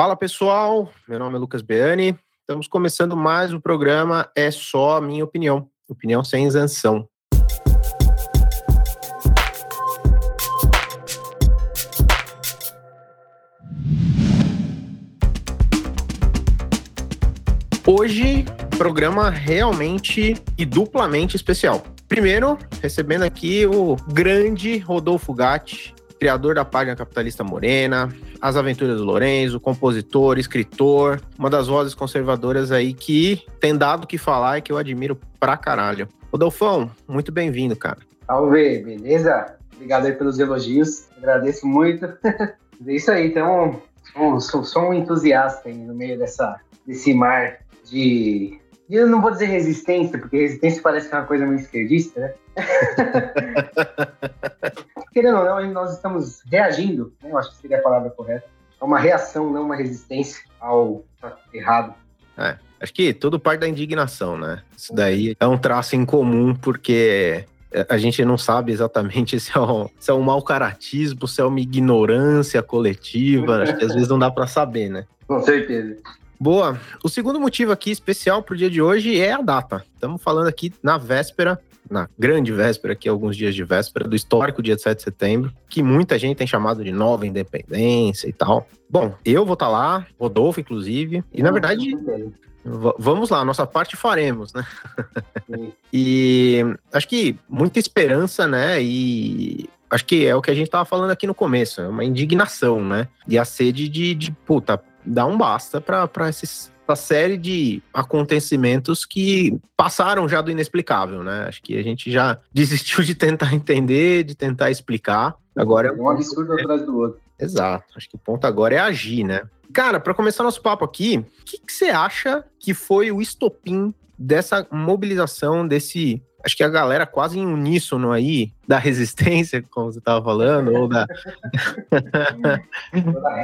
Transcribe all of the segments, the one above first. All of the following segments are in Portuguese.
Fala pessoal, meu nome é Lucas Beani. Estamos começando mais o programa É Só Minha Opinião, opinião sem isenção. Hoje, programa realmente e duplamente especial. Primeiro, recebendo aqui o grande Rodolfo Gatti, criador da página Capitalista Morena, As Aventuras do Lorenzo, compositor, escritor, uma das vozes conservadoras aí que tem dado o que falar e que eu admiro pra caralho. Rodolfão, muito bem-vindo, cara. Salve, beleza? Obrigado aí pelos elogios, agradeço muito. é isso aí, então, sou, sou um entusiasta aí no meio dessa, desse mar de eu não vou dizer resistência, porque resistência parece que é uma coisa meio esquerdista, né? Querendo ou não, nós estamos reagindo, né? eu acho que seria a palavra correta, é uma reação, não uma resistência ao errado. É, acho que tudo parte da indignação, né? Isso daí é um traço em comum, porque a gente não sabe exatamente se é um, se é um mau caratismo, se é uma ignorância coletiva, acho que às vezes não dá para saber, né? Com certeza. Boa. O segundo motivo aqui especial para o dia de hoje é a data. Estamos falando aqui na véspera, na grande véspera, aqui alguns dias de véspera, do histórico dia de 7 de setembro, que muita gente tem chamado de nova independência e tal. Bom, eu vou estar tá lá, Rodolfo, inclusive, e na verdade. Vamos lá, nossa parte faremos, né? e acho que muita esperança, né? E acho que é o que a gente estava falando aqui no começo, é uma indignação, né? E a sede de, de puta, dá um basta para essa série de acontecimentos que passaram já do inexplicável, né? Acho que a gente já desistiu de tentar entender, de tentar explicar. Agora é um absurdo é... atrás do outro. Exato. Acho que o ponto agora é agir, né? Cara, para começar nosso papo aqui, o que, que você acha que foi o estopim dessa mobilização, desse acho que a galera quase em uníssono aí da resistência, como você estava falando, ou da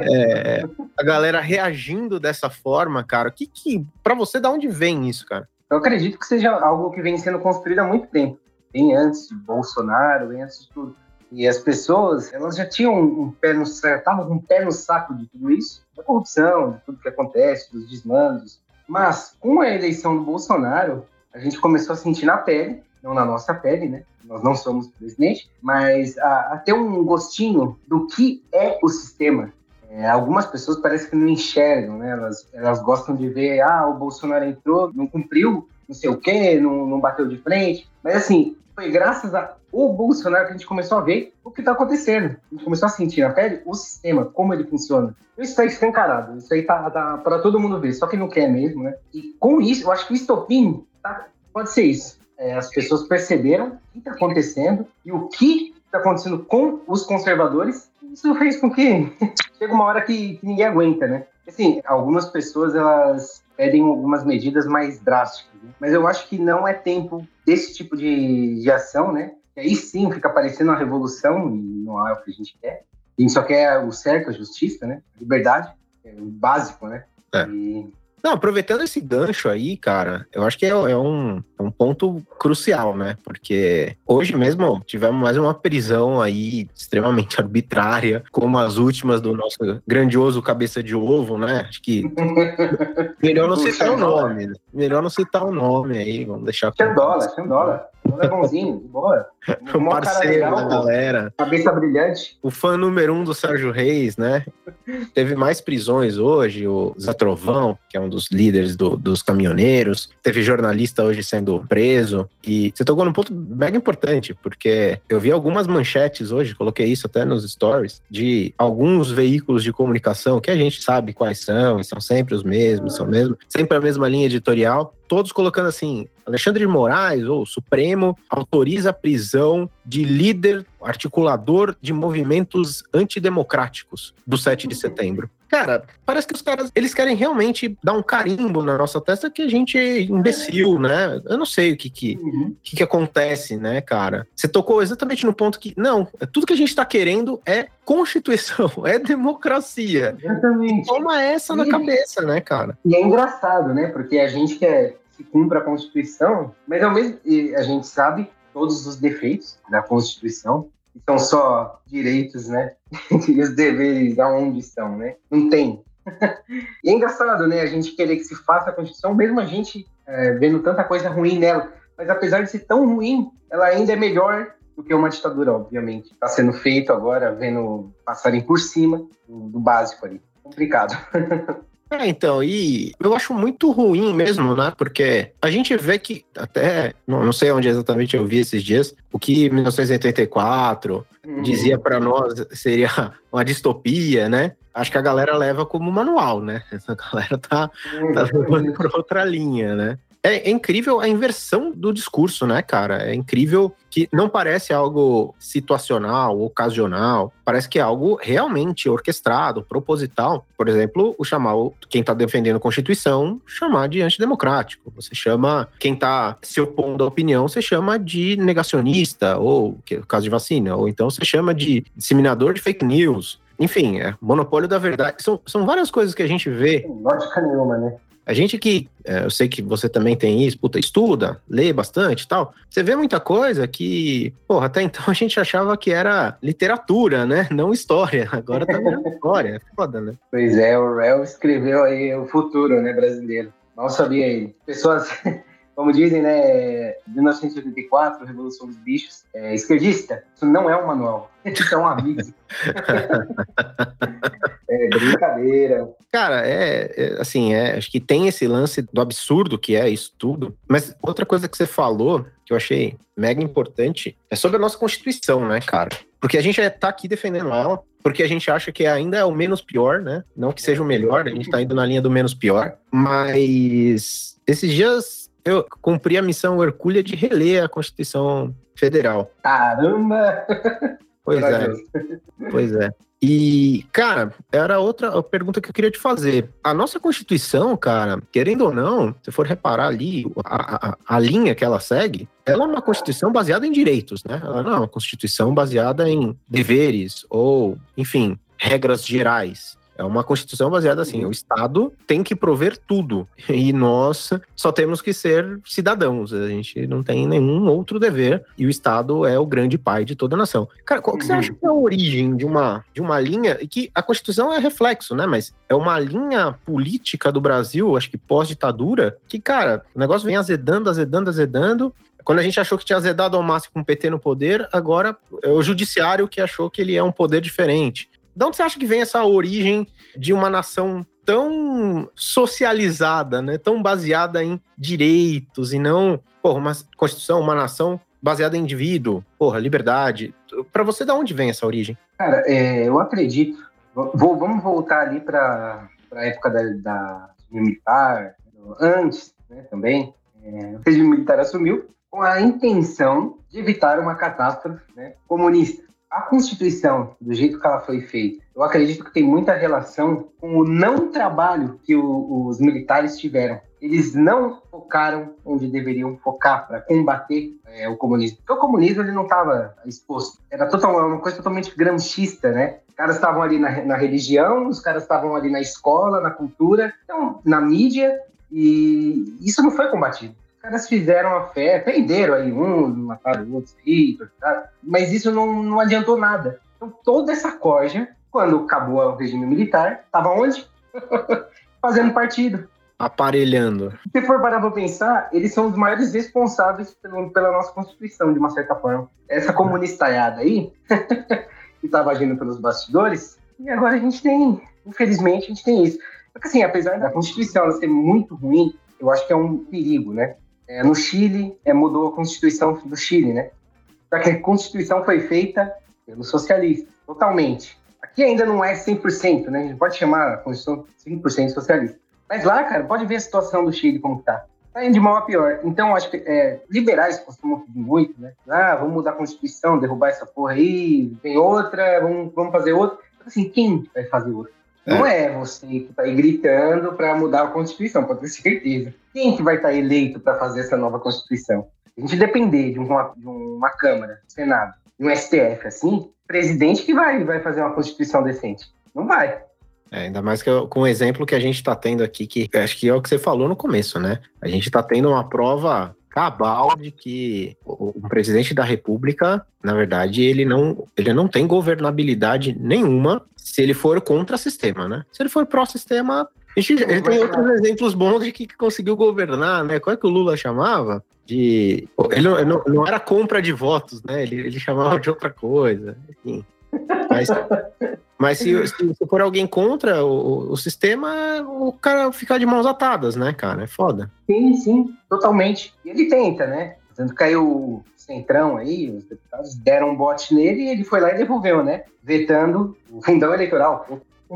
é, a galera reagindo dessa forma, cara. Que que para você da onde vem isso, cara? Eu acredito que seja algo que vem sendo construído há muito tempo, bem antes de Bolsonaro, bem antes de tudo. E as pessoas, elas já tinham um pé no estavam com um pé no saco de tudo isso, da corrupção, de tudo que acontece, dos desmandos. Mas com a eleição do Bolsonaro, a gente começou a sentir na pele, não na nossa pele, né? Nós não somos presidente, mas a, a ter um gostinho do que é o sistema. É, algumas pessoas parecem que não enxergam, né? Elas, elas gostam de ver, ah, o Bolsonaro entrou, não cumpriu, não sei o quê, não, não bateu de frente. Mas assim, foi graças ao Bolsonaro que a gente começou a ver o que está acontecendo. A gente começou a sentir na pele o sistema, como ele funciona. Isso está escancarado, isso aí tá, tá para todo mundo ver, só que não quer mesmo, né? E com isso, eu acho que o estopim Tá? Pode ser isso. É, as pessoas perceberam o que está acontecendo e o que está acontecendo com os conservadores. Isso fez com que chega uma hora que, que, ninguém aguenta, né? Assim, algumas pessoas elas pedem algumas medidas mais drásticas, né? mas eu acho que não é tempo desse tipo de, de ação, né? E aí sim fica parecendo uma revolução e não é o que a gente quer. A gente só quer o certo, a justiça, né? A liberdade, é o básico, né? É. E não, aproveitando esse gancho aí, cara, eu acho que é, é, um, é um ponto crucial, né? Porque hoje mesmo tivemos mais uma prisão aí extremamente arbitrária, como as últimas do nosso grandioso cabeça de ovo, né? Acho que melhor não citar o nome. Né? Melhor não citar o nome aí, vamos deixar. Xandola. É bonzinho, de boa. O parceiro da galera. Cabeça brilhante. O fã número um do Sérgio Reis, né? Teve mais prisões hoje, o Zé Trovão, que é um dos líderes do, dos caminhoneiros. Teve jornalista hoje sendo preso. E você tocou num ponto mega importante, porque eu vi algumas manchetes hoje, coloquei isso até nos stories, de alguns veículos de comunicação que a gente sabe quais são, e são sempre os mesmos, são mesmo, sempre a mesma linha editorial, todos colocando assim: Alexandre de Moraes, ou Supremo, autoriza a prisão de líder articulador de movimentos antidemocráticos do 7 de setembro. Cara, parece que os caras, eles querem realmente dar um carimbo na nossa testa que a gente é imbecil, né? Eu não sei o que que, uhum. que, que acontece, né, cara? Você tocou exatamente no ponto que, não, tudo que a gente tá querendo é constituição, é democracia. Exatamente. Toma essa e, na cabeça, né, cara? E é engraçado, né? Porque a gente quer que cumpra a Constituição, mas ao mesmo a gente sabe todos os defeitos da Constituição, que são só direitos, né? e os deveres aonde estão, né? Não tem e é engraçado, né? A gente querer que se faça a Constituição, mesmo a gente é, vendo tanta coisa ruim nela. Mas apesar de ser tão ruim, ela ainda é melhor do que uma ditadura, obviamente. Está sendo feito agora, vendo passarem por cima do, do básico ali. Complicado. É, então, e eu acho muito ruim mesmo, né? Porque a gente vê que até, não, não sei onde exatamente eu vi esses dias, o que 1984 uhum. dizia para nós seria uma distopia, né? Acho que a galera leva como manual, né? Essa galera tá, tá levando por outra linha, né? É, é, incrível a inversão do discurso, né, cara? É incrível que não parece algo situacional, ocasional, parece que é algo realmente orquestrado, proposital. Por exemplo, o chamar quem está defendendo a Constituição, chamar de antidemocrático. Você chama quem está se opondo à opinião, você chama de negacionista, ou que é o caso de vacina, ou então você chama de disseminador de fake news. Enfim, é monopólio da verdade. São, são várias coisas que a gente vê. Lógica nenhuma, né? A gente que, é, eu sei que você também tem isso, puta, estuda, lê bastante e tal, você vê muita coisa que, porra, até então a gente achava que era literatura, né? Não história. Agora tá virando história. É foda, né? Pois é, o Rel escreveu aí o futuro, né, brasileiro. Mal sabia ele. Pessoas como dizem, né, 1984, Revolução dos Bichos, é, esquerdista, isso não é um manual, isso é um aviso. é brincadeira. Cara, é, é, assim, é, acho que tem esse lance do absurdo que é isso tudo, mas outra coisa que você falou, que eu achei mega importante, é sobre a nossa Constituição, né, cara? Porque a gente tá aqui defendendo ela, porque a gente acha que ainda é o menos pior, né? Não que seja o melhor, a gente tá indo na linha do menos pior, mas esses dias eu cumpri a missão Hercúlea de reler a Constituição Federal. Caramba! Pois é. Pois é. E, cara, era outra pergunta que eu queria te fazer. A nossa Constituição, cara, querendo ou não, se for reparar ali, a, a, a, linha que ela segue, ela é uma Constituição baseada em direitos, né? Ela não é uma Constituição baseada em deveres ou, enfim, regras gerais. É uma constituição baseada assim: o Estado tem que prover tudo e nós só temos que ser cidadãos. A gente não tem nenhum outro dever e o Estado é o grande pai de toda a nação. Cara, qual que você acha que é a origem de uma, de uma linha que a Constituição é reflexo, né? Mas é uma linha política do Brasil, acho que pós-ditadura, que, cara, o negócio vem azedando, azedando, azedando. Quando a gente achou que tinha azedado ao máximo com o PT no poder, agora é o judiciário que achou que ele é um poder diferente. De onde você acha que vem essa origem de uma nação tão socializada, né? Tão baseada em direitos e não, porra, uma constituição, uma nação baseada em indivíduo, porra, liberdade. Para você, de onde vem essa origem? Cara, é, eu acredito. Vou, vamos voltar ali para a época da, da militar, antes, né, também. É, o regime militar assumiu com a intenção de evitar uma catástrofe né, comunista a Constituição, do jeito que ela foi feita, eu acredito que tem muita relação com o não trabalho que o, os militares tiveram. Eles não focaram onde deveriam focar para combater é, o comunismo. Porque o comunismo ele não estava exposto. Era total, uma coisa totalmente gramscista, né? Os caras estavam ali na, na religião, os caras estavam ali na escola, na cultura, então, na mídia, e isso não foi combatido caras fizeram a fé, prenderam aí um, mataram outros aí, tá? mas isso não, não adiantou nada. Então, toda essa corja, quando acabou o regime militar, estava onde? Fazendo partido. Aparelhando. Se for parar pra pensar, eles são os maiores responsáveis pelo, pela nossa Constituição, de uma certa forma. Essa comunistaiada aí, que estava agindo pelos bastidores, e agora a gente tem, infelizmente, a gente tem isso. Porque assim, apesar da Constituição ser muito ruim, eu acho que é um perigo, né? É, no Chile, é, mudou a Constituição do Chile, né? Só que a Constituição foi feita pelos socialistas, totalmente. Aqui ainda não é 100%, né? A gente pode chamar a Constituição 100% socialista. Mas lá, cara, pode ver a situação do Chile como tá. Tá indo de mal a pior. Então, acho que é, liberais costumam pedir muito, né? Ah, vamos mudar a Constituição, derrubar essa porra aí, tem outra, vamos, vamos fazer outra. Assim, quem vai fazer outra? Não é, é você que está aí gritando para mudar a Constituição, pode ter certeza. Quem que vai estar tá eleito para fazer essa nova Constituição? A gente depender de uma, de uma Câmara, Senado, de um STF assim, presidente que vai, vai fazer uma Constituição decente. Não vai. É, ainda mais que com o exemplo que a gente está tendo aqui, que acho que é o que você falou no começo, né? A gente está tendo uma prova cabal de que o, o, presidente da República, na verdade, ele não, ele não tem governabilidade nenhuma se ele for contra o sistema, né? Se ele for pró-sistema, a gente, ele tem outros exemplos bons de que conseguiu governar, né? Qual é que o Lula chamava? De. Ele não, não, era compra de votos, né? Ele, ele chamava de outra coisa. Enfim. Mas, mas se, se, se, for alguém contra o, o, sistema, o cara ficar de mãos atadas, né, cara? É foda. Sim, sim, totalmente. E ele tenta, né? Tanto caiu o Centrão aí, os deputados deram um bote nele e ele foi lá e devolveu, né? Vetando o fundão eleitoral.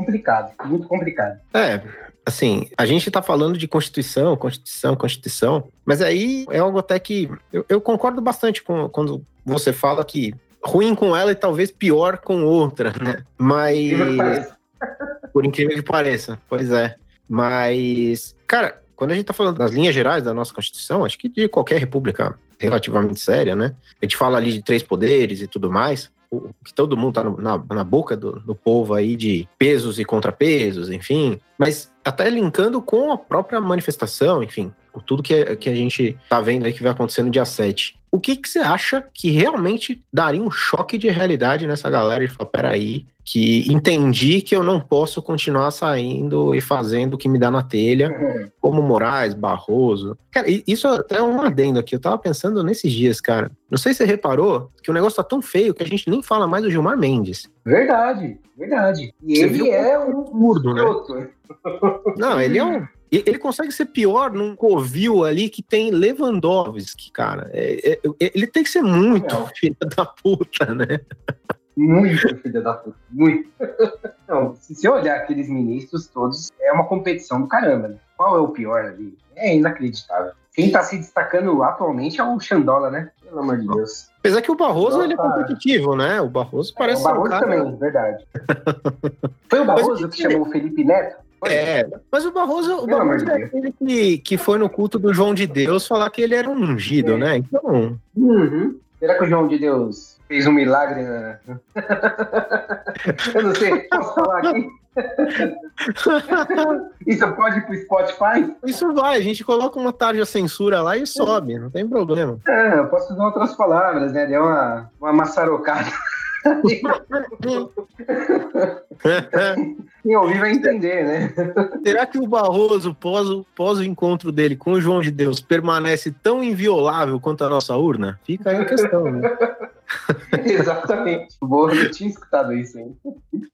Complicado, muito complicado. É, assim, a gente tá falando de Constituição, Constituição, Constituição, mas aí é algo até que eu, eu concordo bastante com quando você fala que ruim com ela e talvez pior com outra, né? Mas. Por incrível que pareça, pois é. Mas, cara, quando a gente tá falando das linhas gerais da nossa Constituição, acho que de qualquer república relativamente séria, né? A gente fala ali de três poderes e tudo mais o que todo mundo tá no, na, na, boca do, do, povo aí de pesos e contrapesos, enfim, mas até linkando com a própria manifestação, enfim, tudo que, que a gente tá vendo aí que vai acontecer no dia 7. O que, que você acha que realmente daria um choque de realidade nessa galera e falar, peraí, que entendi que eu não posso continuar saindo e fazendo o que me dá na telha, uhum. como Moraes, Barroso. Cara, isso é até um adendo aqui. Eu tava pensando nesses dias, cara. Não sei se você reparou que o negócio tá tão feio que a gente nem fala mais do Gilmar Mendes. Verdade, verdade. E você ele é um curdo, né? Não, ele é um ele consegue ser pior num covil ali que tem Lewandowski, cara. É, é, ele tem que ser muito Não. filho da puta, né? Muito filho da puta, muito. Não, se você olhar aqueles ministros todos, é uma competição do caramba, né? Qual é o pior ali? É inacreditável. Quem tá se destacando atualmente é o Xandola, né? Pelo amor de Deus. Apesar que o Barroso Nossa. ele é competitivo, né? O Barroso parece. É, o Barroso um cara... também, verdade. Foi o Barroso que, que chamou o Felipe Neto? É, mas o Barroso, o Barroso é aquele que, que foi no culto do João de Deus falar que ele era um ungido, é. né? Então. Uhum. Será que o João de Deus fez um milagre na. Eu não sei, posso falar aqui? Isso pode ir pro Spotify? Isso vai, a gente coloca uma tarja censura lá e sobe, não tem problema. É, eu posso usar outras palavras, né? Deu uma, uma maçarocada. Quem ouvir vai entender, né? Será que o Barroso, pós, pós o encontro dele com o João de Deus, permanece tão inviolável quanto a nossa urna? Fica aí a questão, né? Exatamente. Boa, eu tinha escutado isso, hein?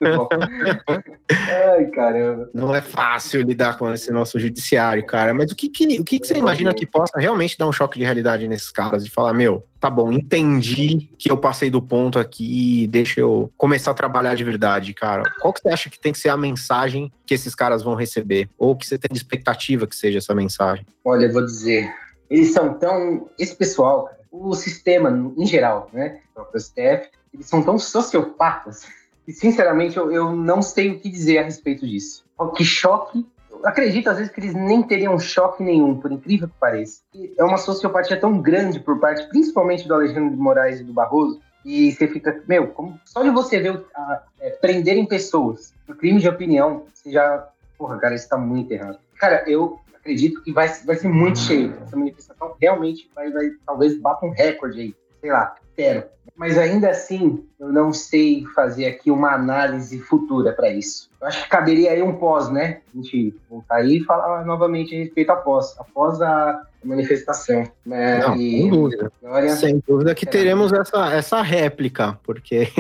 Ai, caramba. Não é fácil lidar com esse nosso judiciário, cara. Mas o que, que, o que, que você imagina que possa realmente dar um choque de realidade nesses caras? De falar, meu, tá bom, entendi que eu passei do ponto aqui, deixa eu começar a trabalhar de verdade, cara. Qual que você acha que tem que ser a mensagem que esses caras vão receber? Ou que você tem de expectativa que seja essa mensagem? Olha, eu vou dizer, eles são tão. Esse pessoal, o sistema em geral, né? O STF, eles são tão sociopatas e, sinceramente, eu, eu não sei o que dizer a respeito disso. Que choque acredito às vezes que eles nem teriam choque nenhum, por incrível que pareça. É uma sociopatia tão grande por parte, principalmente do Alexandre de Moraes e do Barroso, e você fica, meu, como, só de você ver a, é, prenderem pessoas por crime de opinião, você já, porra, cara, isso tá muito errado. Cara, eu acredito que vai, vai ser muito cheio. Essa manifestação realmente vai, vai talvez bata um recorde aí. Sei lá, espero. Mas ainda assim, eu não sei fazer aqui uma análise futura para isso. Eu acho que caberia aí um pós, né? A gente voltar aí e falar novamente a respeito após, após a manifestação. Né? Não, e, sem dúvida. Glória, sem dúvida que teremos essa, essa réplica, porque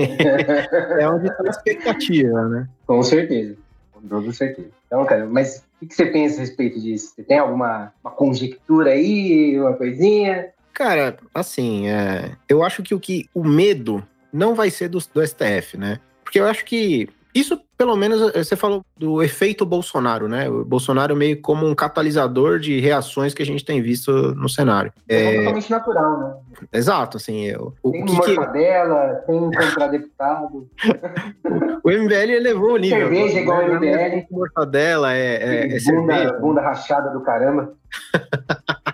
é onde está a expectativa, né? Com certeza. Com toda certeza. Então, cara, mas o que você pensa a respeito disso? Você tem alguma conjectura aí, uma coisinha? Cara, assim, é, eu acho que o que o medo não vai ser do, do STF, né? Porque eu acho que isso, pelo menos, eh, você falou do efeito Bolsonaro, né? O Bolsonaro meio como um catalisador de reações que a gente tem visto no cenário. É, é totalmente natural, né? Exato, assim. Eu, o, tem que mortadela, que... tem contradeputado. o MBL elevou o nível. Cerveja igual o MBL. Mortadela, é, é, é bunda, bunda rachada do caramba.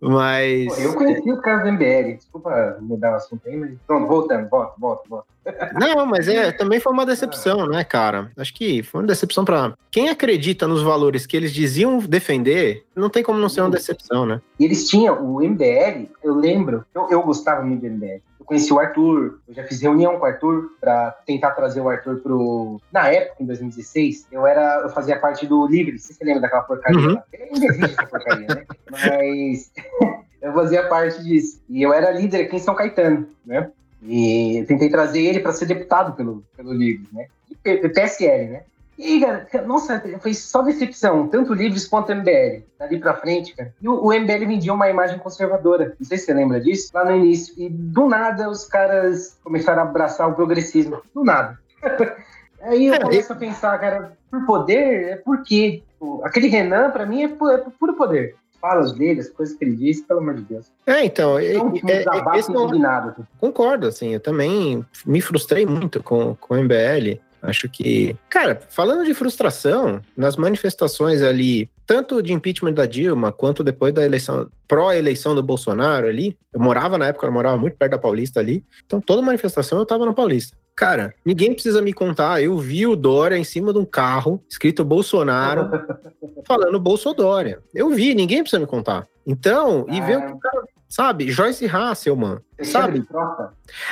Mas. Eu conheci os caras do MBL. Desculpa mudar o assunto aí, mas. Pronto, voltando, volta, volta, volta. Não, mas é, também foi uma decepção, né, cara? Acho que foi uma decepção para quem acredita nos valores que eles diziam defender, não tem como não ser uma decepção, né? E eles tinham o MBL, eu lembro, eu, eu gostava muito do MBL. Eu conheci o Arthur, eu já fiz reunião com o Arthur para tentar trazer o Arthur pro. Na época, em 2016, eu era. Eu fazia parte do Livre, você se lembra daquela porcaria uhum. lá? Ainda existe essa porcaria, né? Mas eu fazia parte disso. E eu era líder aqui em São Caetano, né? E tentei trazer ele para ser deputado pelo, pelo Livres, né? E PSL, né? E, cara, nossa, foi só decepção, tanto Livres quanto MBL, dali pra frente, cara. E o, o, MBL vendia uma imagem conservadora, não sei se você lembra disso, lá no início. E do nada os caras começaram a abraçar o progressismo, do nada. Aí eu é, começo a pensar, cara, por poder, é por quê? Aquele Renan, pra mim, é, é puro poder falas dele, as coisas que ele disse, pelo amor de Deus. É, então, é, é, esse não... Assim. concordo, assim, eu também me frustrei muito com, com o MBL. Acho que, cara, falando de frustração, nas manifestações ali, tanto de impeachment da Dilma, quanto depois da eleição, pró-eleição do Bolsonaro ali, eu morava na época, eu morava muito perto da Paulista ali, então toda manifestação eu tava na Paulista. Cara, ninguém precisa me contar. Eu vi o Dória em cima de um carro escrito Bolsonaro falando Bolsodória. Eu vi, ninguém precisa me contar. Então, e ver o que o cara. Sabe, Joyce Hasselman, sabe?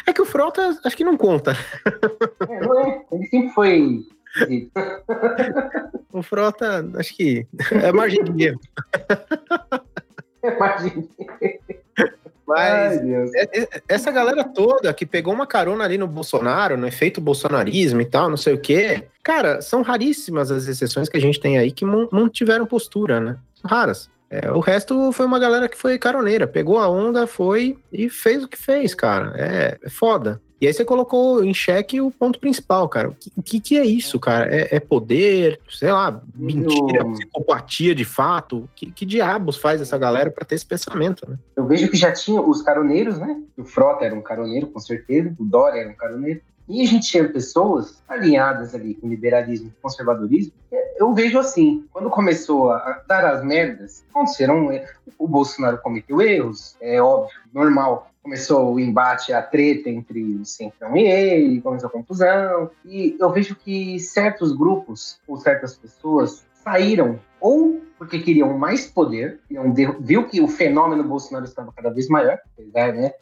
É que o Frota acho que não conta. É, não é. Ele sempre foi. o Frota, acho que é margem de erro. É margem de erro. Mas é, é, essa galera toda que pegou uma carona ali no Bolsonaro, no efeito bolsonarismo e tal, não sei o quê, cara, são raríssimas as exceções que a gente tem aí que não tiveram postura, né? São raras. É, o resto foi uma galera que foi caroneira, pegou a onda, foi e fez o que fez, cara. É, é foda. E aí você colocou em xeque o ponto principal, cara. O que, que, é isso, cara? É, é, poder, sei lá, mentira, eu... psicopatia de fato? Que, que diabos faz essa galera para ter esse pensamento, né? Eu vejo que já tinha os caroneiros, né? O Frota era um caroneiro, com certeza. O Dória era um caroneiro. E a gente tinha pessoas alinhadas ali com liberalismo e conservadorismo. Eu vejo assim, quando começou a dar as merdas, aconteceram. O Bolsonaro cometeu erros, é óbvio, normal começou o embate, a treta entre o Centrão e ele, começou a confusão. E eu vejo que certos grupos ou certas pessoas saíram ou porque queriam mais poder, viu que o fenômeno Bolsonaro estava cada vez maior, né?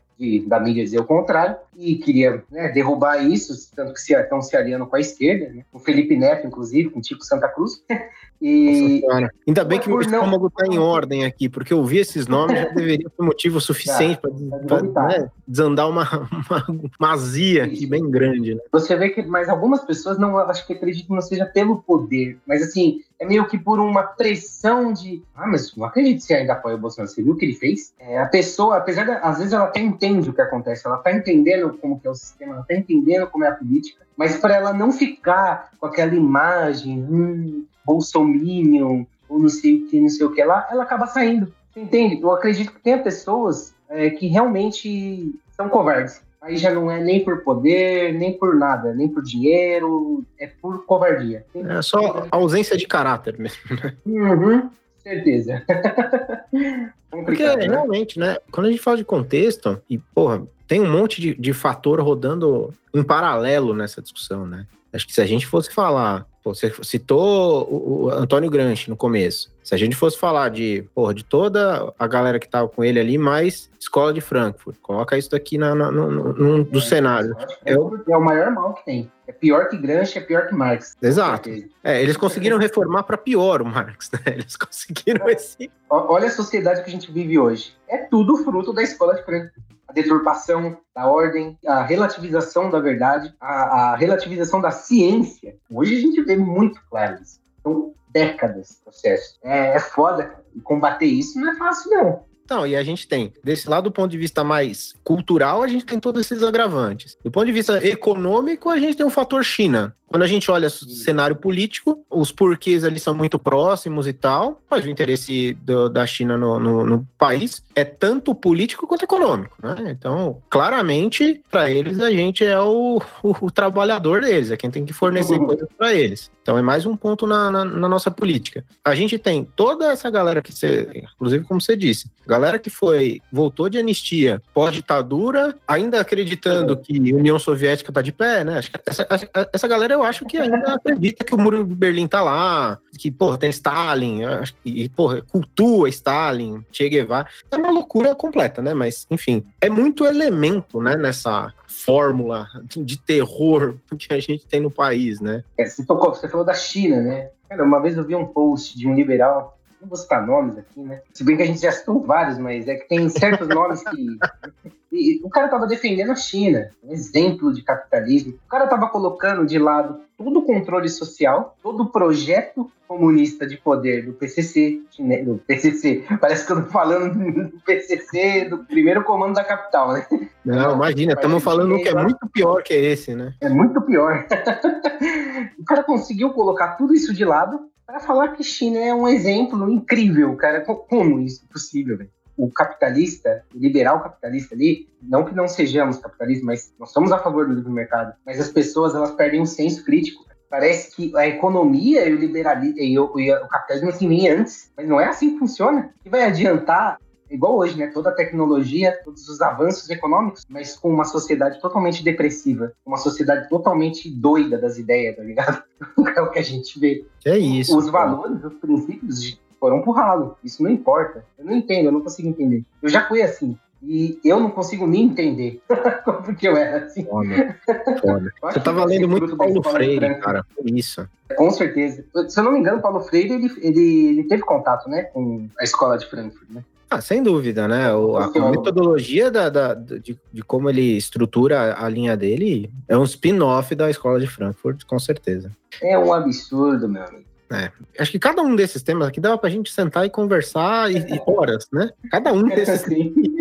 Da mídia dizer o contrário, e queria né, derrubar isso, tanto que se, estão se aliando com a esquerda, né? o Felipe Neto, inclusive, com o Tico Santa Cruz. e... Ainda bem que meu estômago está em ordem aqui, porque eu vi esses nomes já deveria ser motivo suficiente para né, desandar uma, uma, uma azia aqui bem grande. Né? Você vê que, mas algumas pessoas não acho que acreditam que não seja pelo poder, mas assim, é meio que por uma pressão de. Ah, mas não acredito que você ainda apoia o Bolsonaro. Você viu o que ele fez? É, a pessoa, apesar de. Às vezes ela até entende o que acontece, ela tá entendendo como que é o sistema, ela tá entendendo como é a política, mas para ela não ficar com aquela imagem, hum, Bolsominion, ou não sei o que, não sei o que lá, ela acaba saindo. Você entende? Eu acredito que tem pessoas é, que realmente são covardes Aí já não é nem por poder, nem por nada, nem por dinheiro, é por covardia. É só ausência de caráter mesmo, né? Uhum, certeza. Porque né? realmente, né? Quando a gente fala de contexto, e porra, tem um monte de, de fator rodando em paralelo nessa discussão, né? Acho que se a gente fosse falar Pô, você citou o, o Antônio Granchi no começo. Se a gente fosse falar de, porra, de toda a galera que tava com ele ali, mais escola de Frankfurt, coloca isso daqui na, na, no, no, do é, cenário. É, o, é o maior mal que tem. É pior que Gramsci, é pior que Marx. Exato. É, eles conseguiram reformar para pior o Marx, né? Eles conseguiram é. esse. Olha a sociedade que a gente vive hoje. É tudo fruto da escola de Frankfurt a deturpação da ordem, a relativização da verdade, a, a, relativização da ciência. Hoje a gente vê muito claro isso. São décadas de processo. É, é foda, cara. Combater isso não é fácil, não. Então, e a gente tem, desse lado do ponto de vista mais cultural, a gente tem todos esses agravantes. Do ponto de vista econômico, a gente tem o fator China. Quando a gente olha o cenário político, os porquês ali são muito próximos e tal, mas o interesse do, da China no, no, no, país é tanto político quanto econômico, né? Então, claramente, para eles, a gente é o, o, o, trabalhador deles, é quem tem que fornecer uhum. coisas para eles. Então, é mais um ponto na, na, na, nossa política. A gente tem toda essa galera que você, inclusive, como você disse, galera que foi, voltou de anistia pós-ditadura, ainda acreditando que a União Soviética tá de pé, né? Essa, essa galera eu acho que ainda acredita que o muro de Berlim tá lá, que, porra, tem Stalin, e, porra, cultua Stalin, Che Guevara. É uma loucura completa, né? Mas, enfim, é muito elemento, né, nessa fórmula de terror que a gente tem no país, né? É, você, tocou, você falou da China, né? Cara, uma vez eu vi um post de um liberal não vou citar nomes aqui, né? Se bem que a gente já citou vários, mas é que tem certos nomes que. E o cara estava defendendo a China, um exemplo de capitalismo. O cara estava colocando de lado todo o controle social, todo o projeto comunista de poder do PCC, do PCC. Parece que eu tô falando do PCC, do primeiro comando da capital, né? Não, imagina, estamos falando que é muito pior que esse, né? É muito pior. o cara conseguiu colocar tudo isso de lado para falar que China é um exemplo incrível, cara. Como isso é possível, velho? O capitalista, o liberal capitalista ali, não que não sejamos capitalistas, mas nós somos a favor do livre mercado, mas as pessoas elas perdem o senso crítico. Parece que a economia e o liberalismo e o, e o capitalismo assim vem antes, mas não é assim que funciona. Que vai adiantar igual hoje, né? Toda a tecnologia, todos os avanços econômicos, mas com uma sociedade totalmente depressiva, uma sociedade totalmente doida das ideias, tá ligado? é o que a gente vê. É isso. Os valores, os princípios foram pro ralo. Isso não importa. Eu não entendo, eu não consigo entender. Eu já fui assim. E eu não consigo nem entender porque eu era assim. Foda, foda. Você tava lendo muito Paulo Freire, cara, por isso. Com certeza. Se eu não me engano, Paulo Freire, ele, ele, ele teve contato, né, com a escola de Frankfurt, né? Ah, sem dúvida, né? O, a, a, metodologia da, da de, de, como ele estrutura a linha dele é um spin-off da escola de Frankfurt, com certeza. É um absurdo, meu amigo. É, acho que cada um desses temas aqui dava pra gente sentar e conversar e, e horas, né? Cada um desses.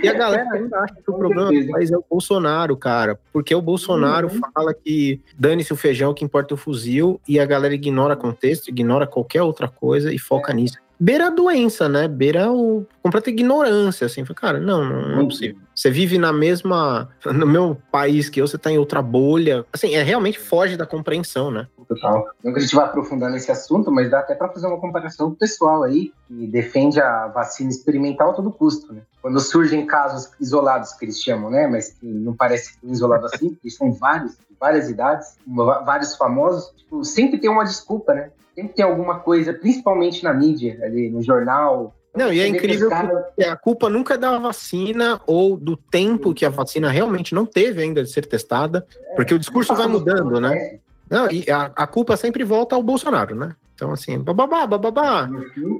E a galera ainda acha que o problema do país é o Bolsonaro, cara. Porque o Bolsonaro uhum. fala que dane-se o feijão, que importa o fuzil, e a galera ignora contexto, ignora qualquer outra coisa e foca é. nisso beira a doença, né? Beira o completa ignorância, assim. Cara, não, não é possível. Você vive na mesma, no meu país que eu, você tá em outra bolha. Assim, é realmente foge da compreensão, né? Total. Não que a gente vá aprofundar nesse assunto, mas dá até para fazer uma comparação pessoal aí, que defende a vacina experimental a todo custo, né? Quando surgem casos isolados, que eles chamam, né? Mas que não parece isolado assim, porque são vários, várias idades, vários famosos, tipo, sempre tem uma desculpa, né? Sempre tem alguma coisa, principalmente na mídia, ali no jornal. Não, e é incrível que a culpa nunca é da vacina ou do tempo que a vacina realmente não teve ainda de ser testada, porque o discurso vai mudando, né? Não, e a, a culpa sempre volta ao Bolsonaro, né? Então, assim, bababá, bababá.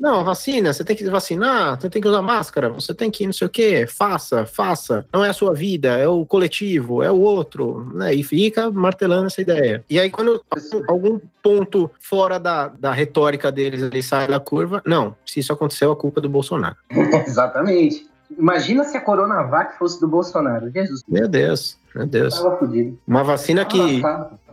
Não, vacina, você tem que vacinar, você tem que usar máscara, você tem que não sei o quê, faça, faça. Não é a sua vida, é o coletivo, é o outro, né? E fica martelando essa ideia. E aí, quando algum ponto fora da, da retórica deles ele sai da curva, não, se isso aconteceu, a culpa é do Bolsonaro. Exatamente. Imagina se a Coronavac fosse do Bolsonaro. Jesus. Meu Deus, meu Deus. Uma vacina que.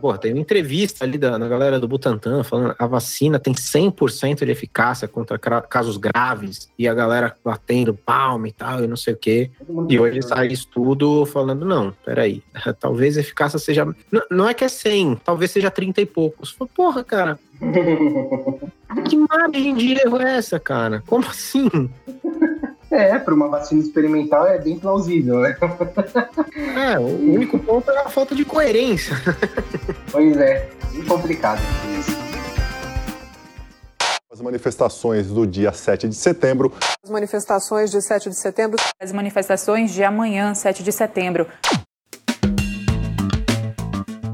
Pô, tem uma entrevista ali da, da galera do Butantan falando a vacina tem 100% de eficácia contra casos graves e a galera batendo palma e tal, e não sei o quê. E hoje sai estudo falando: não, peraí, talvez a eficácia seja. Não, não é que é 100, talvez seja 30 e poucos. Porra, cara. que margem de erro é essa, cara? Como assim? É, para uma vacina experimental é bem plausível, né? É, o único ponto é a falta de coerência. Pois é, bem complicado isso. As manifestações do dia 7 de setembro. As manifestações de 7 de setembro. As manifestações de amanhã, 7 de setembro.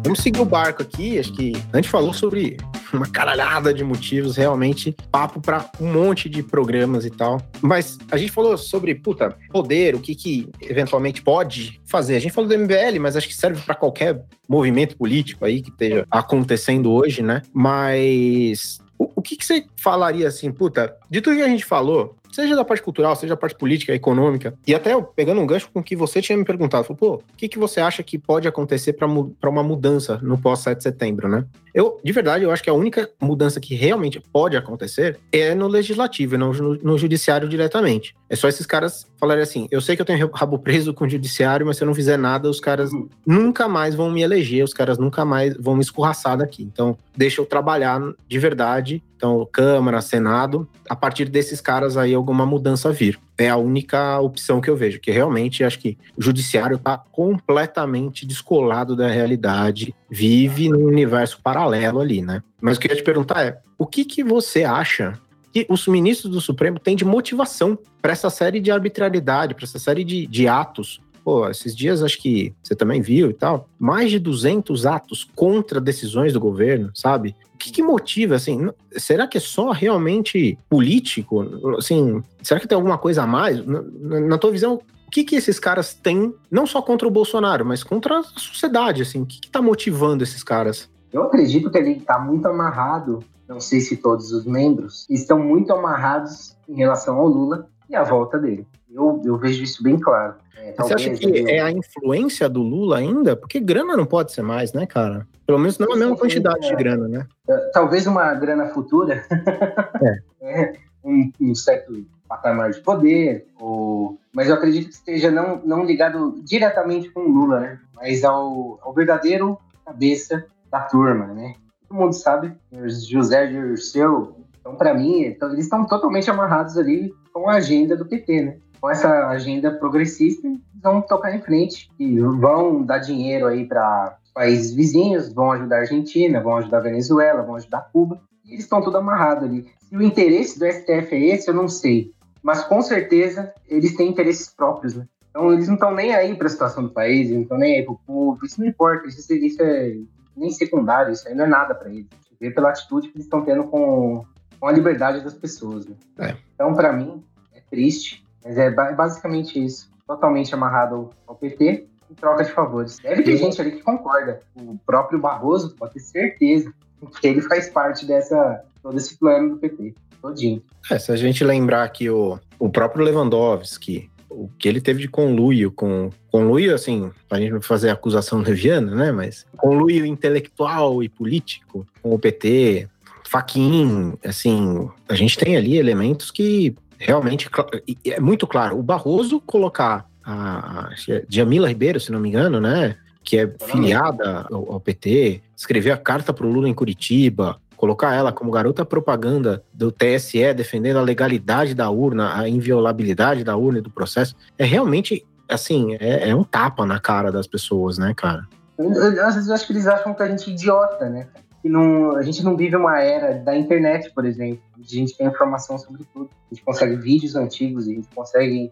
Vamos seguir o barco aqui. Acho que a gente falou sobre uma caralhada de motivos, realmente papo para um monte de programas e tal. Mas a gente falou sobre, puta, poder, o que que eventualmente pode fazer. A gente falou do MBL, mas acho que serve para qualquer movimento político aí que esteja acontecendo hoje, né? Mas o, que, que você falaria assim, puta, de tudo que a gente falou, seja da parte cultural, seja da parte política, econômica, e até pegando um gancho com o que você tinha me perguntado, falou, pô, o que, que você acha que pode acontecer para uma mudança no pós-7 de setembro, né? Eu, de verdade, eu acho que a única mudança que realmente pode acontecer é no legislativo, e não no, no judiciário diretamente. É só esses caras falarem assim: eu sei que eu tenho rabo preso com o judiciário, mas se eu não fizer nada, os caras uhum. nunca mais vão me eleger, os caras nunca mais vão me escorraçar daqui. Então, deixa eu trabalhar de verdade. Então, Câmara, Senado, a partir desses caras aí, alguma mudança vir. É a única opção que eu vejo, que realmente acho que o judiciário está completamente descolado da realidade, vive num universo paralelo ali, né? Mas o que eu ia te perguntar é: o que, que você acha que os ministros do Supremo têm de motivação para essa série de arbitrariedade, para essa série de, de atos pô, esses dias acho que você também viu e tal, mais de 200 atos contra decisões do governo, sabe? O que, que motiva, assim, será que é só realmente político? Assim, será que tem alguma coisa a mais? Na, na tua visão, o que, que esses caras têm, não só contra o Bolsonaro, mas contra a sociedade, assim? O que, que tá motivando esses caras? Eu acredito que ele está muito amarrado, não sei se todos os membros, estão muito amarrados em relação ao Lula e à volta dele. Eu, eu vejo isso bem claro. É, Você acha que é a influência do Lula ainda? Porque grana não pode ser mais, né, cara? Pelo menos não a mesma quantidade é, de grana, né? É, talvez uma grana futura. É. um, um certo patamar de poder, ou... mas eu acredito que esteja não, não ligado diretamente com o Lula, né? Mas ao, ao verdadeiro cabeça da turma, né? Todo mundo sabe, José Dirceu, então para mim, então, eles estão totalmente amarrados ali com a agenda do PT, né? Com essa agenda progressista, vão tocar em frente e vão dar dinheiro aí para países vizinhos, vão ajudar a Argentina, vão ajudar a Venezuela, vão ajudar Cuba. E eles estão tudo amarrados ali. Se o interesse do STF é esse, eu não sei. Mas com certeza eles têm interesses próprios, né? Então eles não estão nem aí para a situação do país, não estão nem aí para o povo. Isso não importa, isso, isso é nem secundário, isso aí não é nada para eles. Vê pela atitude que eles estão tendo com, com a liberdade das pessoas. Né? É. Então, para mim, é triste, mas é basicamente isso. Totalmente amarrado ao, PT em troca de favores. Deve ter gente ali que concorda. O próprio Barroso pode ter certeza que ele faz parte dessa todo esse plano do PT. Todinho. É, se a gente lembrar que o, o próprio Lewandowski, o que ele teve de conluio com conluio, assim, a gente não fazer acusação leviana, né? Mas conluio intelectual e político com o PT, Faquin, assim, a gente tem ali elementos que realmente é muito claro. O Barroso colocar a, a Jamila Ribeiro, se não me engano, né? Que é filiada ao, ao PT, escrever a carta para o Lula em Curitiba, colocar ela como garota propaganda do TSE defendendo a legalidade da urna, a inviolabilidade da urna e do processo, é realmente, assim, é, é um tapa na cara das pessoas, né, cara? Às vezes eu acho que eles acham que a gente é idiota, né? Que não, a gente não vive uma era da internet, por exemplo, a gente tem informação sobre tudo. A gente consegue vídeos antigos, a gente consegue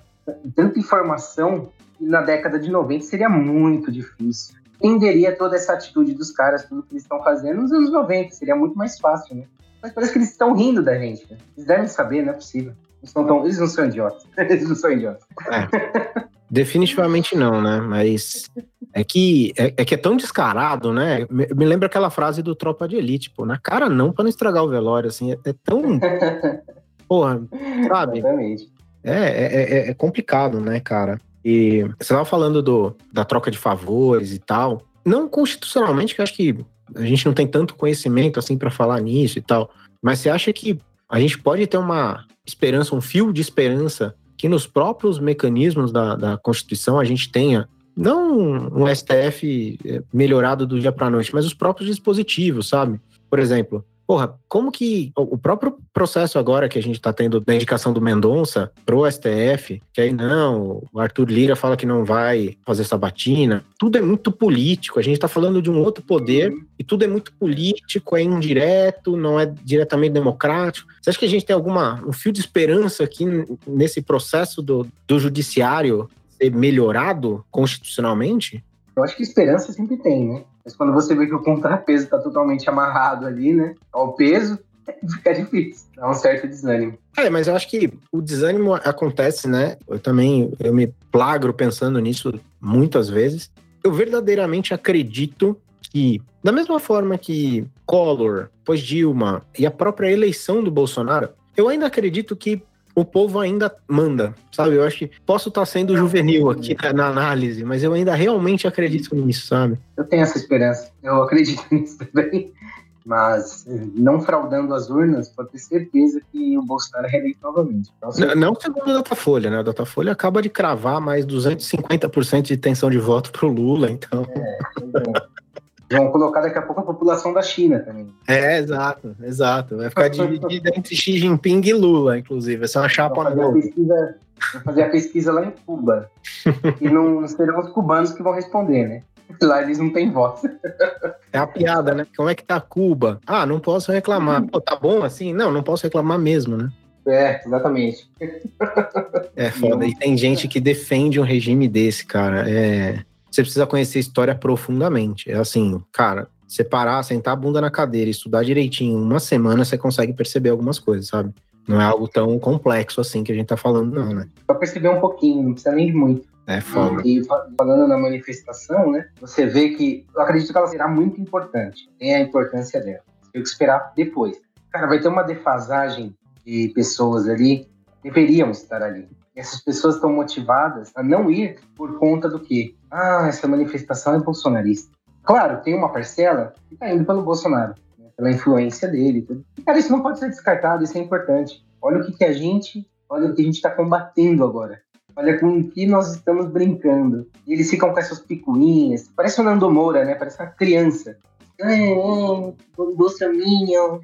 tanta informação que na década de 90 seria muito difícil entenderia toda essa atitude dos caras, tudo que eles estão fazendo nos anos 90. Seria muito mais fácil, né? Mas parece que eles estão rindo da gente. Né? Eles devem saber, não é possível. Eles não, tão, eles não são idiotas. eles não são idiotas. É, definitivamente não, né? Mas é que é, é, que é tão descarado, né? Me, me, lembra aquela frase do Tropa de Elite, pô, na cara não, para não estragar o velório, assim, é, é tão. Porra, sabe? Exatamente. É, é, é, é complicado, né, cara? E você estava falando do, da troca de favores e tal. Não constitucionalmente, que eu acho que a gente não tem tanto conhecimento assim para falar nisso e tal. Mas você acha que a gente pode ter uma esperança, um fio de esperança que nos próprios mecanismos da, da Constituição a gente tenha não um STF eh, melhorado do dia para a noite, mas os próprios dispositivos, sabe? Por exemplo, porra, como que o próprio processo agora que a gente está tendo da indicação do Mendonça pro STF, que aí não, o Arthur Lira fala que não vai fazer sabatina, tudo é muito político, a gente está falando de um outro poder e tudo é muito político, é indireto, não é diretamente democrático. Você acha que a gente tem alguma um fio de esperança aqui nesse processo do, do judiciário ser melhorado constitucionalmente? Eu acho que esperança sempre tem, né? Mas quando você vê que o contrapeso está totalmente amarrado ali, né, ao peso, fica difícil, dá um certo desânimo. É, mas eu acho que o desânimo acontece, né? Eu também eu me plagro pensando nisso muitas vezes. Eu verdadeiramente acredito que, da mesma forma que Collor, depois Dilma e a própria eleição do Bolsonaro, eu ainda acredito que o povo ainda manda, sabe? Eu acho que posso estar sendo juvenil aqui na, análise, mas eu ainda realmente acredito nisso, sabe? Eu tenho essa esperança. Eu acredito nisso também. Mas não fraudando as urnas, pode ter certeza que o Bolsonaro é reeleito novamente. Então, Não, não segundo a Datafolha, né? A Datafolha acaba de cravar mais 250% de intenção de voto pro Lula, então. Vão colocar daqui a pouco a população da China também. É, exato, exato. Vai ficar dividida entre Xi Jinping e Lula, inclusive. Vai ser uma chapa nova. pesquisa, vão fazer a pesquisa lá em Cuba. e não serão os cubanos que vão responder, né? Lá eles não têm voz. É a piada, né? Como é que tá Cuba? Ah, não posso reclamar. Pô, tá bom assim? Não, não posso reclamar mesmo, né? É, exatamente. É foda. E tem gente que defende um regime desse, cara. É... Você precisa conhecer a história profundamente. É assim, cara, separar, sentar a bunda na cadeira e estudar direitinho, uma semana você consegue perceber algumas coisas, sabe? Não é algo tão complexo assim que a gente tá falando, não, né? Só perceber um pouquinho, não precisa nem de muito. É foda. E fa- falando na manifestação, né? Você vê que eu acredito que ela será muito importante. Tem a importância dela. Tem que esperar depois. Cara, vai ter uma defasagem de pessoas ali, deveriam estar ali. Essas pessoas estão motivadas a não ir por conta do quê? Ah, essa manifestação é bolsonarista. Claro, tem uma parcela que está indo pelo Bolsonaro, né, pela influência dele. Tudo. E, cara, isso não pode ser descartado, isso é importante. Olha o que, que a gente, olha o que a gente está combatendo agora. Olha com o que nós estamos brincando. E eles ficam com essas picuinhas. Parece o Nando Moura, né? Parece uma criança. É, é, Bolsonaro.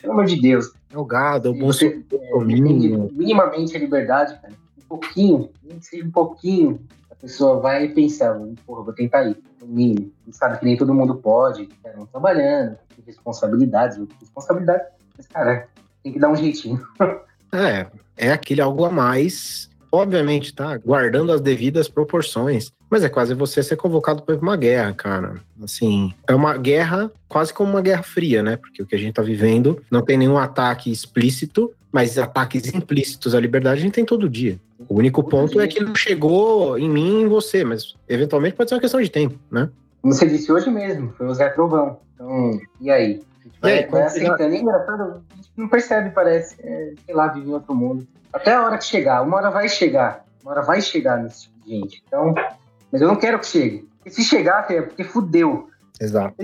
Pelo amor de Deus. É o gado, é o Se bolso você domínio. defende minimamente a liberdade, cara, um pouquinho, nem que seja um pouquinho, a pessoa vai pensar, porra, vou tentar ir, no mínimo. Sabe que nem todo mundo pode, cada um trabalhando, tem responsabilidades, outras responsabilidades, mas, cara, tem que dar um jeitinho. É, é aquele algo a mais, obviamente, tá? Guardando as devidas proporções. Mas é quase você ser convocado para uma guerra, cara. Assim, é uma guerra quase como uma guerra fria, né? Porque o que a gente tá vivendo não tem nenhum ataque explícito, mas ataques implícitos à liberdade a gente tem todo dia. O único ponto é que não chegou em mim e em você, mas eventualmente pode ser uma questão de tempo, né? Como você disse hoje mesmo, foi o Zé Trovão. Então, e aí? A gente vai, que aceitando. É engraçado, a gente não percebe, parece. É, sei lá, vive em outro mundo. Até a hora que chegar, uma hora vai chegar. Uma hora vai chegar nesse tipo de gente. Então, mas eu não quero que chegue. Porque se chegar, é porque fudeu. Exato.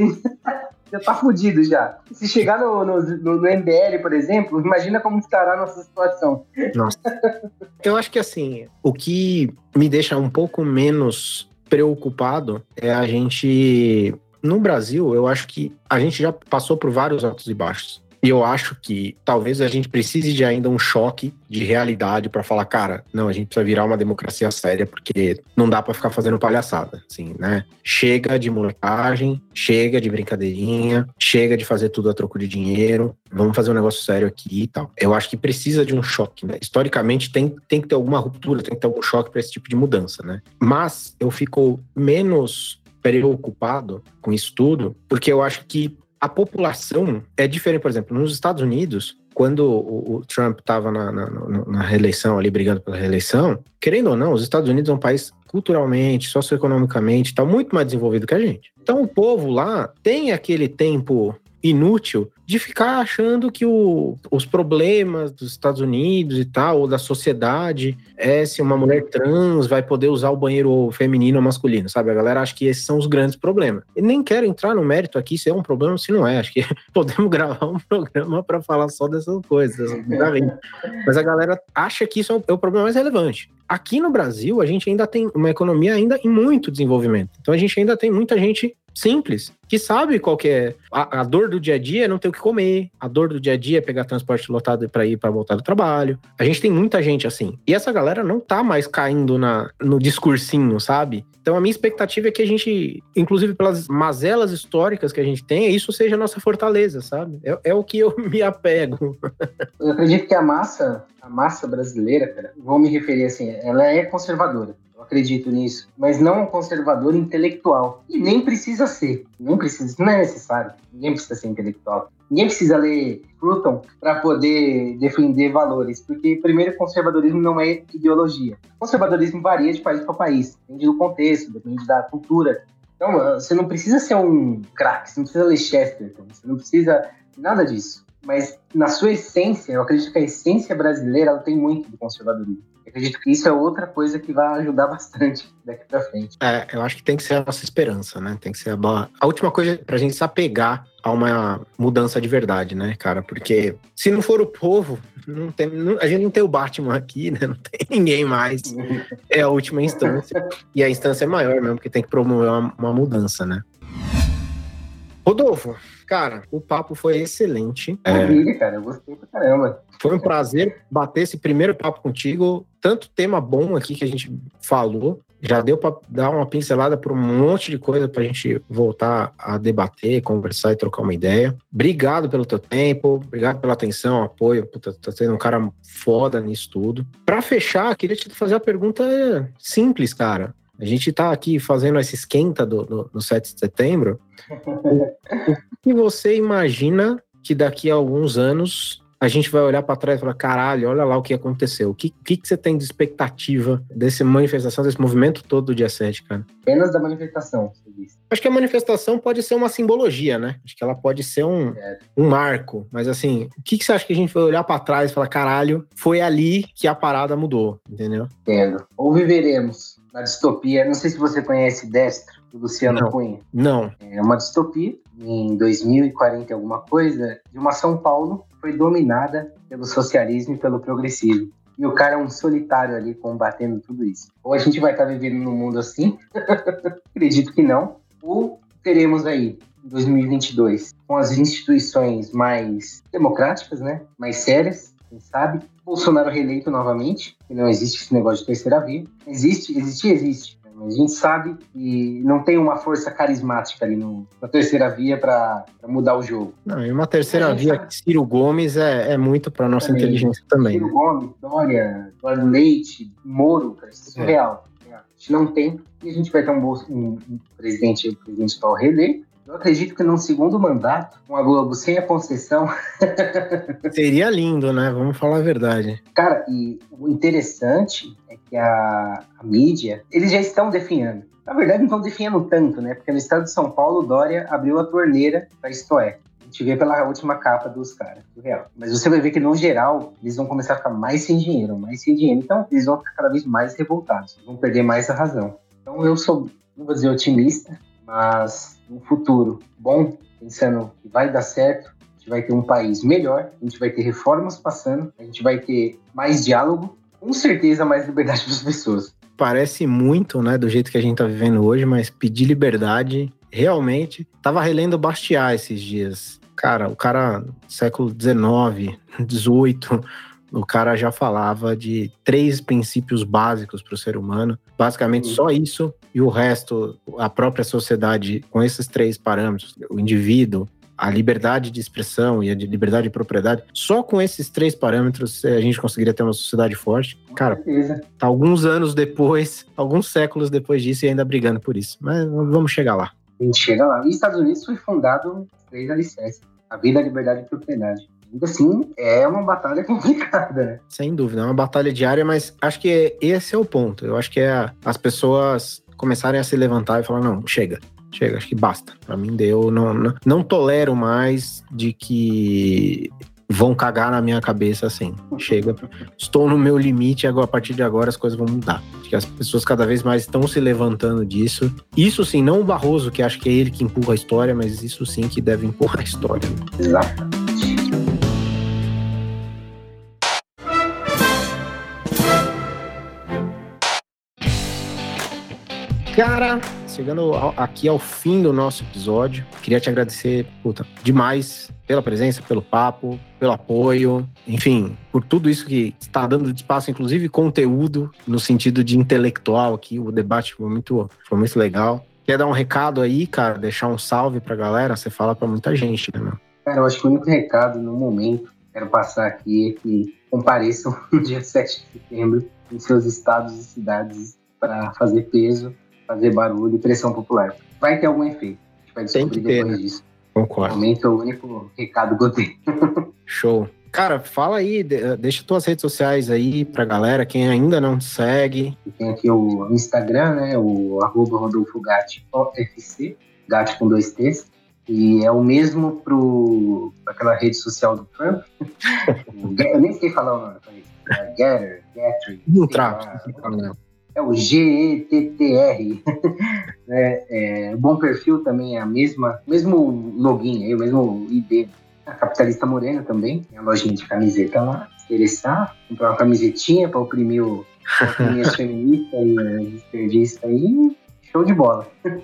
Já tá fudido já. Se chegar no, no, no, no MBL, por exemplo, imagina como estará a nossa situação. Nossa. Eu acho que assim, o que me deixa um pouco menos preocupado é a gente. No Brasil, eu acho que a gente já passou por vários altos e baixos. E eu acho que talvez a gente precise de ainda um choque de realidade para falar, cara, não, a gente precisa virar uma democracia séria, porque não dá para ficar fazendo palhaçada, assim, né? Chega de molecagem, chega de brincadeirinha, chega de fazer tudo a troco de dinheiro, vamos fazer um negócio sério aqui e tal. Eu acho que precisa de um choque, né? Historicamente tem, tem que ter alguma ruptura, tem que ter algum choque para esse tipo de mudança, né? Mas eu fico menos preocupado com isso tudo, porque eu acho que a população é diferente, por exemplo, nos Estados Unidos, quando o, o Trump estava na, na, na- reeleição, ali brigando pela reeleição, querendo ou não, os Estados Unidos é um país culturalmente, socioeconomicamente, está muito mais desenvolvido que a gente. Então o povo lá tem aquele tempo inútil de ficar achando que o- os problemas dos Estados Unidos e tal, ou da sociedade, é se uma mulher trans vai poder usar o banheiro feminino ou masculino, sabe? A galera acha que esses são os grandes problemas. E nem quero entrar no mérito aqui se é um problema ou se não é. Acho que podemos gravar um programa para falar só dessas coisas. dessas bizarrices. Mas a galera acha que isso é é o problema mais relevante. Aqui no Brasil, a gente ainda tem uma economia ainda em muito desenvolvimento. Então a gente ainda tem muita gente simples que sabe qual que é a, a dor do dia a dia é não ter o que comer, a dor do dia a dia é pegar transporte lotado para ir para voltar do trabalho. A gente tem muita gente assim. E essa galera não tá mais caindo na, no discursinho, sabe? Então a minha expectativa é que a gente, inclusive pelas mazelas históricas que a gente tem, isso seja a nossa fortaleza, sabe? É, é o que eu me apego. Eu acredito que a massa, a massa brasileira, cara, vou me referir assim, ela é conservadora. Acredito nisso, mas não um conservador intelectual. E nem precisa ser. Nem precisa, não é necessário. Ninguém precisa ser intelectual. Ninguém precisa ler Pluton para poder defender valores, porque primeiro conservadorismo não é ideologia. Conservadorismo varia de país para país, depende do contexto, depende da cultura. Então, você não precisa ser um craque, você não precisa ler Chesterton, você não precisa nada disso. Mas na sua essência, eu acredito que a essência brasileira ela tem muito do conservadorismo. Eu acredito que isso é outra coisa que vai ajudar bastante daqui para frente. É, eu acho que tem que ser a nossa esperança, né? Tem que ser a, a última coisa para a gente se apegar a uma mudança de verdade, né, cara? Porque se não for o povo, não tem, não, a gente não tem o Batman aqui, né? Não tem ninguém mais. É a última instância. E a instância é maior mesmo, porque tem que promover uma, uma mudança, né? Rodolfo, cara, o papo foi excelente. Maravilha, é... cara, eu gostei pra caramba. Foi um prazer bater esse primeiro papo contigo. Tanto tema bom aqui que a gente falou. Já deu para dar uma pincelada por um monte de coisa para a gente voltar a debater, conversar e trocar uma ideia. Obrigado pelo teu tempo, obrigado pela atenção, apoio. Puta, tá sendo um cara foda nisso tudo. Para fechar, queria te fazer uma pergunta simples, cara. A gente está aqui fazendo esse esquenta do, do, do 7 de setembro. o, o que você imagina que daqui a alguns anos a gente vai olhar para trás e falar: caralho, olha lá o que aconteceu. O que, que, que você tem de expectativa dessa manifestação, desse movimento todo do dia 7, cara? Apenas da manifestação, você disse. Acho que a manifestação pode ser uma simbologia, né? Acho que ela pode ser um, é. um marco. Mas assim, o que, que você acha que a gente vai olhar para trás e falar: caralho, foi ali que a parada mudou, entendeu? Entendo. Ou viveremos na distopia. Não sei se você conhece Destro, do Luciano não, Cunha. Não. É uma distopia em 2040 alguma coisa, de uma São Paulo que foi dominada pelo socialismo e pelo progressismo. E o cara é um solitário ali combatendo tudo isso. Ou a gente vai estar vivendo num mundo assim, acredito que não, ou teremos aí, em 2022, com as instituições mais democráticas, né, mais sérias, quem sabe, Bolsonaro reeleito novamente, que não existe esse negócio de terceira via. Existe, existe, existe. A gente sabe que não tem uma força carismática ali no, na terceira via para mudar o jogo. Não, e uma terceira via, sabe... Ciro Gomes é, é muito para nossa também. inteligência também. Ciro Gomes, Dória, Eduardo Leite, Moro, cara, isso é surreal. É. A gente não tem, e a gente vai ter um, um, um presidente, o presidente para reeleito, eu acredito que num segundo mandato, com a Globo sem a concessão. Seria lindo, né? Vamos falar a verdade. Cara, e o interessante é que a, a mídia, eles já estão definhando. Na verdade, não estão definhando tanto, né? Porque no estado de São Paulo, Dória abriu a torneira para isto é. A gente vê pela última capa dos caras, do real. Mas você vai ver que, no geral, eles vão começar a ficar mais sem dinheiro, mais sem dinheiro. Então, eles vão ficar cada vez mais revoltados, vão perder mais a razão. Então, eu sou, não vou dizer otimista, mas um futuro bom, pensando que vai dar certo, a gente vai ter um país melhor, a gente vai ter reformas passando, a gente vai ter mais diálogo, com certeza mais liberdade para as pessoas. Parece muito, né, do jeito que a gente está vivendo hoje, mas pedir liberdade, realmente. Tava relendo Bastiat esses dias. Cara, o cara, século XIX, XVIII, o cara já falava de três princípios básicos para o ser humano. Basicamente, só isso e o resto, a própria sociedade, com esses três parâmetros, o indivíduo, a liberdade de expressão e a liberdade de propriedade, só com esses três parâmetros a gente conseguiria ter uma sociedade forte. Cara, tá alguns anos depois, alguns séculos depois disso e ainda brigando por isso. Mas vamos chegar lá. A gente chega lá. E os Estados Unidos foi fundado três alicerces: a vida, a liberdade e a propriedade ainda assim é uma batalha complicada, né? Sem dúvida, é uma batalha diária, mas acho que esse é o ponto. Eu acho que é as pessoas começarem a se levantar e falar: não, chega. Chega, acho que basta. Para mim deu. Não, não, não tolero mais de que vão cagar na minha cabeça assim. Chega, estou no meu limite, agora, a partir de agora as coisas vão mudar. Acho que as pessoas cada vez mais estão se levantando disso. Isso sim, não o Barroso, que acho que é ele que empurra a história, mas isso sim que deve empurrar a história. Exato. Cara, chegando aqui ao fim do nosso episódio, queria te agradecer puta, demais pela presença, pelo papo, pelo apoio, enfim, por tudo isso que está dando espaço, inclusive conteúdo no sentido de intelectual aqui. O debate foi muito, foi muito legal. Quer dar um recado aí, cara? Deixar um salve pra galera? Você fala pra muita gente, né, meu? Cara, eu acho que o único recado no momento quero passar aqui é que compareçam no dia 7 de setembro em seus estados e cidades para fazer peso fazer barulho e pressão popular. Vai ter algum efeito. A gente vai descobrir ter, depois né? disso. Concordo. Momento é o único recado que eu tenho. Show. Cara, fala aí, deixa tuas redes sociais aí pra galera, quem ainda não te segue. Tem aqui o Instagram, né? O arroba Rodolfo Gatti OFC, Gatti com dois T's. E é o mesmo para aquela rede social do Trump. Eu nem sei falar o nome. É Getter, Getter. Não trava, não é o GETTR. é, é, Bom Perfil também é a mesma, mesmo login aí, o mesmo ID. A Capitalista Morena também, tem a lojinha de camiseta lá. Se interessar, comprar uma camisetinha para oprimir, o, oprimir as feministas e as esquerdistas aí, show de bola.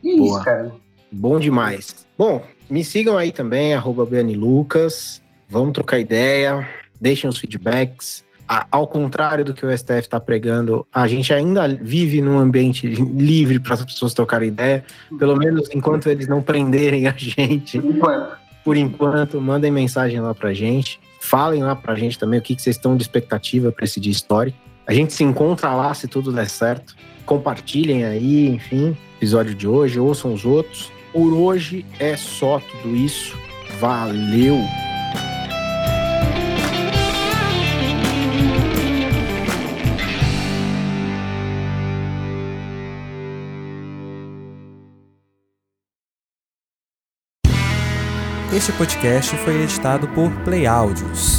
E é Boa. isso, cara. Bom demais. Bom, me sigam aí também, arroba Lucas. Vamos trocar ideia, deixem os feedbacks ao contrário do que o STF está pregando, a gente ainda vive num ambiente livre para as pessoas trocarem ideia, pelo menos enquanto eles não prenderem a gente. Por enquanto. Por enquanto, mandem mensagem lá para a gente. Falem lá para a gente também o que, que vocês estão de expectativa para esse dia histórico. A gente se encontra lá se tudo der certo. Compartilhem aí, enfim, episódio de hoje, ouçam os outros. Por hoje é só tudo isso. Valeu! Este podcast foi editado por Play Áudios.